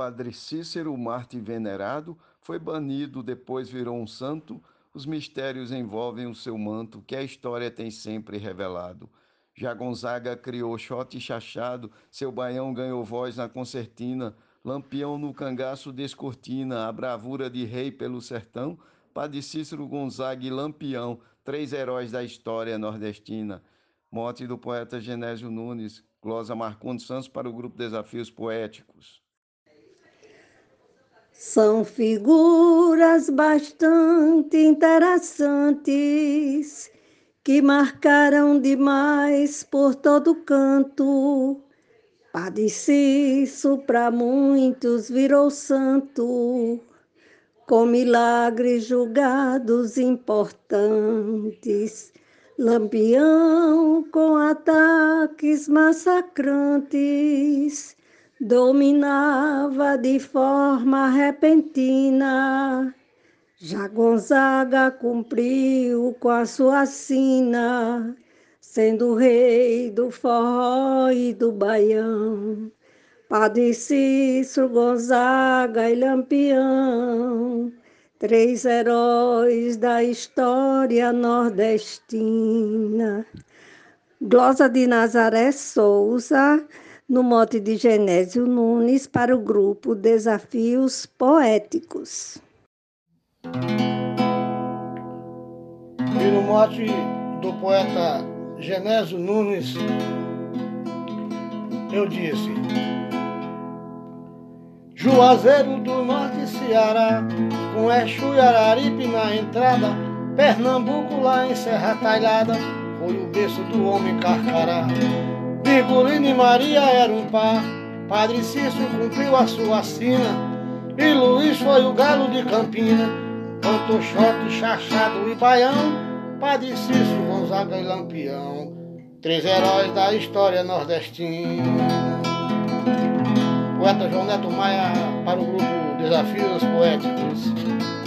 Padre Cícero, Marte venerado, foi banido, depois virou um santo. Os mistérios envolvem o seu manto, que a história tem sempre revelado. Já Gonzaga criou shot chachado, seu baião ganhou voz na concertina, Lampião no cangaço descortina, a bravura de rei pelo sertão, Padre Cícero Gonzaga e Lampião, três heróis da história nordestina. Morte do poeta Genésio Nunes, glosa Marcondes Santos para o grupo Desafios Poéticos. São figuras bastante interessantes que marcaram demais por todo canto. Padre Cício para muitos virou santo, com milagres julgados importantes. Lampião com ataques massacrantes, dominava de forma repentina já Gonzaga cumpriu com a sua sina, sendo rei do forró e do baião. Padre Cícero, Gonzaga e Lampião, três heróis da história nordestina. Glosa de Nazaré Souza, no mote de Genésio Nunes, para o grupo Desafios Poéticos. E no mote do poeta Genésio Nunes, eu disse: Juazeiro do Norte Ceará, com Exu e Araripe na entrada, Pernambuco lá em Serra Talhada, foi o berço do homem carcará. Virgulino e Maria eram um par, Padre Cício cumpriu a sua sina, e Luiz foi o galo de Campina. Cantor, shot, chachado e baião, Padre Cício, Gonzaga e Lampião, três heróis da história nordestina. Poeta João Neto Maia para o grupo Desafios Poéticos.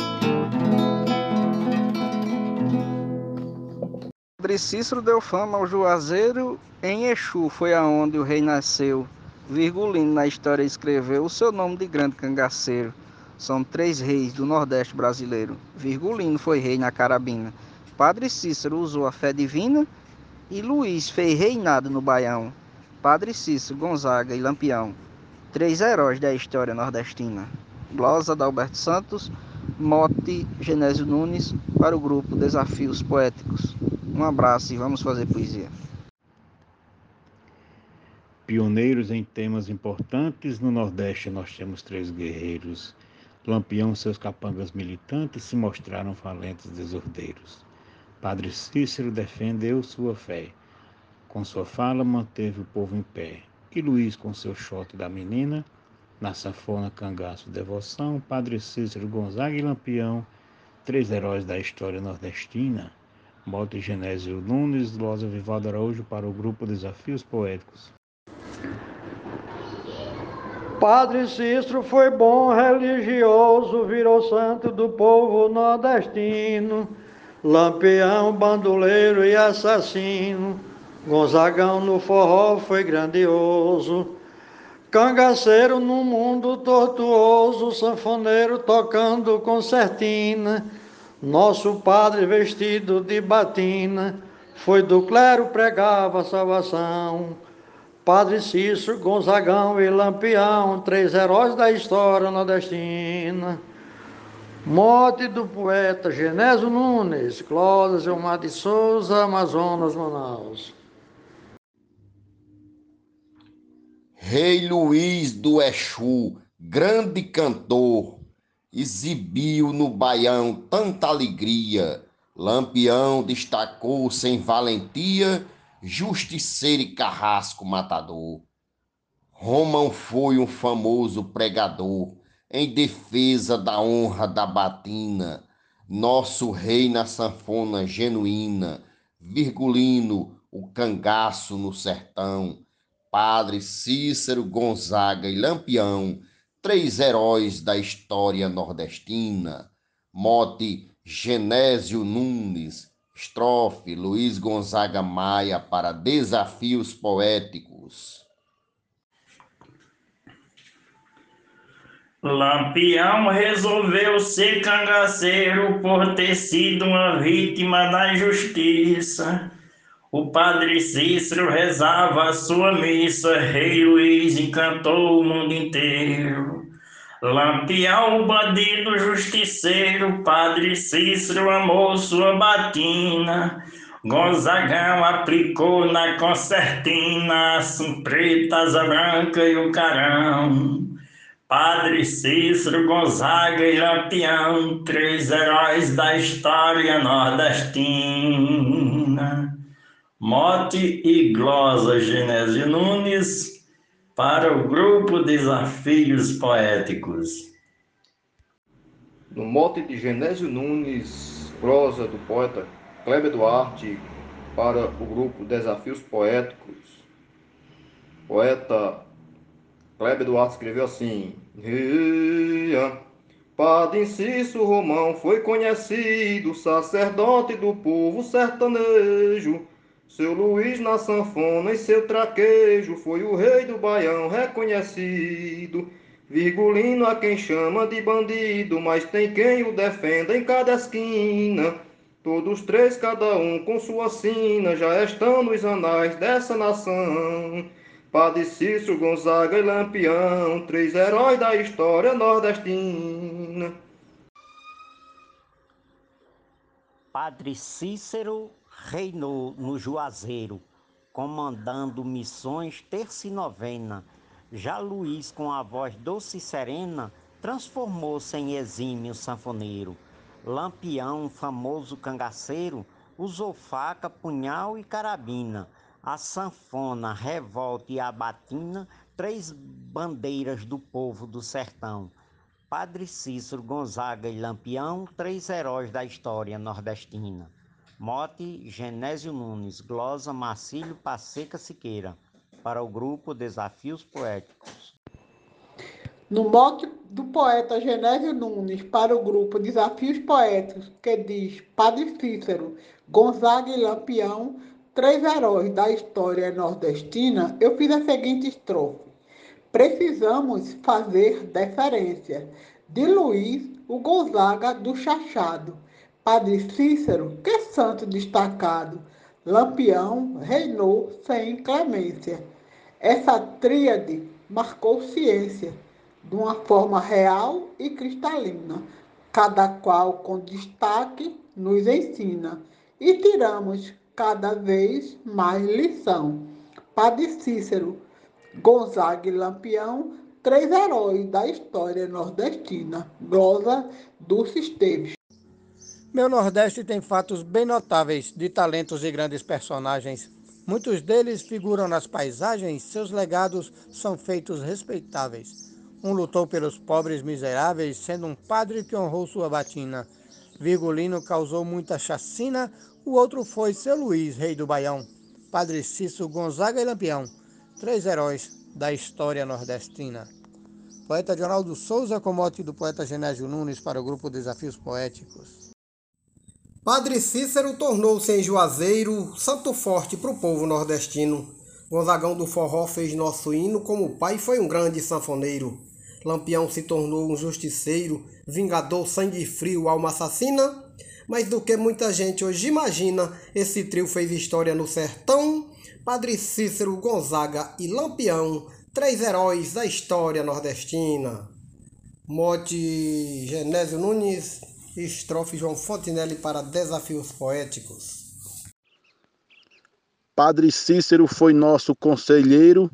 Padre Cícero deu fama ao Juazeiro em Exu, foi aonde o rei nasceu. Virgulino na história escreveu o seu nome de grande cangaceiro. São três reis do Nordeste brasileiro. Virgulino foi rei na Carabina. Padre Cícero usou a fé divina e Luiz fez reinado no Baião. Padre Cícero, Gonzaga e Lampião. Três heróis da história nordestina. Glosa da Alberto Santos, mote Genésio Nunes para o grupo Desafios Poéticos. Um abraço e vamos fazer poesia. Pioneiros em temas importantes, no Nordeste nós temos três guerreiros Lampião seus capangas militantes se mostraram valentes desordeiros. Padre Cícero defendeu sua fé. Com sua fala manteve o povo em pé. E Luiz com seu shot da menina, na sanfona cangaço devoção, Padre Cícero, Gonzaga e Lampião, três heróis da história nordestina. Mote Genésio Nunes, Losa Vivaldo Araújo para o grupo Desafios Poéticos. Padre Cícero foi bom religioso, virou santo do povo nordestino, lampião, bandoleiro e assassino. Gonzagão no forró foi grandioso, cangaceiro no mundo tortuoso, sanfoneiro tocando concertina. Nosso padre vestido de batina, foi do clero pregava salvação. Padre Cícero, Gonzagão e Lampião, três heróis da história nordestina. Morte do poeta Genésio Nunes, Clóvis Gilmar de Souza, Amazonas, Manaus. Rei Luiz do Exu, grande cantor, exibiu no baião tanta alegria. Lampião destacou sem valentia justiceiro e carrasco matador. Romão foi um famoso pregador em defesa da honra da batina, nosso rei na sanfona genuína, Virgulino, o cangaço no sertão, Padre Cícero Gonzaga e Lampião, três heróis da história nordestina, mote Genésio Nunes, Estrofe Luiz Gonzaga Maia para Desafios Poéticos. Lampião resolveu ser cangaceiro por ter sido uma vítima da injustiça. O padre Cícero rezava a sua missa, Rei Luiz encantou o mundo inteiro. Lampião, bandido justiceiro, padre Cícero amou sua batina. Gonzagão aplicou na concertina, as pretas, a branca e o carão. Padre Cícero, Gonzaga e Lampião, três heróis da história nordestina. Mote e glosa Genésio Nunes para o grupo Desafios Poéticos. No mote de Genésio Nunes, glosa do poeta Kleber Duarte para o grupo Desafios Poéticos. Poeta Kleber Duarte escreveu assim: Padre Inciso Romão foi conhecido, sacerdote do povo sertanejo. Seu Luiz na sanfona e seu traquejo foi o rei do baião reconhecido. Virgulino a quem chama de bandido, mas tem quem o defenda em cada esquina. Todos três, cada um com sua sina, já estão nos anais dessa nação. Padre Cícero, Gonzaga e Lampião, três heróis da história nordestina. Padre Cícero reinou no Juazeiro, comandando missões terça e novena. Já Luiz, com a voz doce e serena, transformou-se em exímio sanfoneiro. Lampião, famoso cangaceiro, usou faca, punhal e carabina a sanfona, revolta e a batina, três bandeiras do povo do sertão. Padre Cícero, Gonzaga e Lampião, três heróis da história nordestina. Mote Genésio Nunes, glosa Marcílio Passeca Siqueira, para o grupo Desafios Poéticos. No mote do poeta Genésio Nunes para o grupo Desafios Poéticos, que diz Padre Cícero, Gonzaga e Lampião, três heróis da história nordestina, eu fiz a seguinte estrofe. Precisamos fazer deferência de Luiz, o Gonzaga do Chachado, Padre Cícero, que santo destacado, Lampião reinou sem clemência. Essa tríade marcou ciência de uma forma real e cristalina, cada qual com destaque nos ensina, e tiramos cada vez mais lição. Padre Cícero, Gonzaga e Lampião, três heróis da história nordestina. Glosa Dulce Esteves. Meu Nordeste tem fatos bem notáveis de talentos e grandes personagens. Muitos deles figuram nas paisagens, seus legados são feitos respeitáveis. Um lutou pelos pobres miseráveis, sendo um padre que honrou sua batina. Virgulino causou muita chacina, o outro foi seu Luiz, rei do Baião, Padre Cício Gonzaga e Lampião, três heróis da história nordestina. Poeta Ronaldo Souza, com mote do poeta Genésio Nunes para o grupo Desafios Poéticos. Padre Cícero tornou-se em Juazeiro santo forte para o povo nordestino. Gonzagão do Forró fez nosso hino, como pai foi um grande sanfoneiro. Lampião se tornou um justiceiro, vingador sangue frio, alma assassina. Mas do que muita gente hoje imagina, esse trio fez história no sertão. Padre Cícero, Gonzaga e Lampião, três heróis da história nordestina. Mote Genésio Nunes, estrofe João Fontinelli para Desafios Poéticos. Padre Cícero foi nosso conselheiro,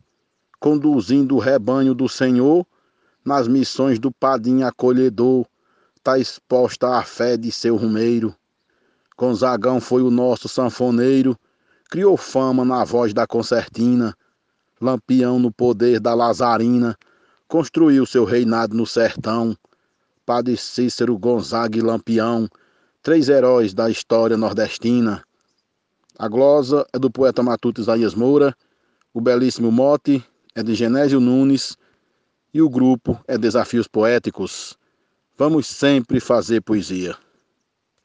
conduzindo o rebanho do Senhor nas missões do Padim acolhedor está exposta à fé de seu rumeiro. Gonzagão foi o nosso sanfoneiro, criou fama na voz da concertina, lampião no poder da lazarina, construiu seu reinado no sertão. Padre Cícero, Gonzaga e Lampião, três heróis da história nordestina. A glosa é do poeta matuto Isaías Moura, o belíssimo mote é de Genésio Nunes e o grupo é Desafios Poéticos. Vamos sempre fazer poesia.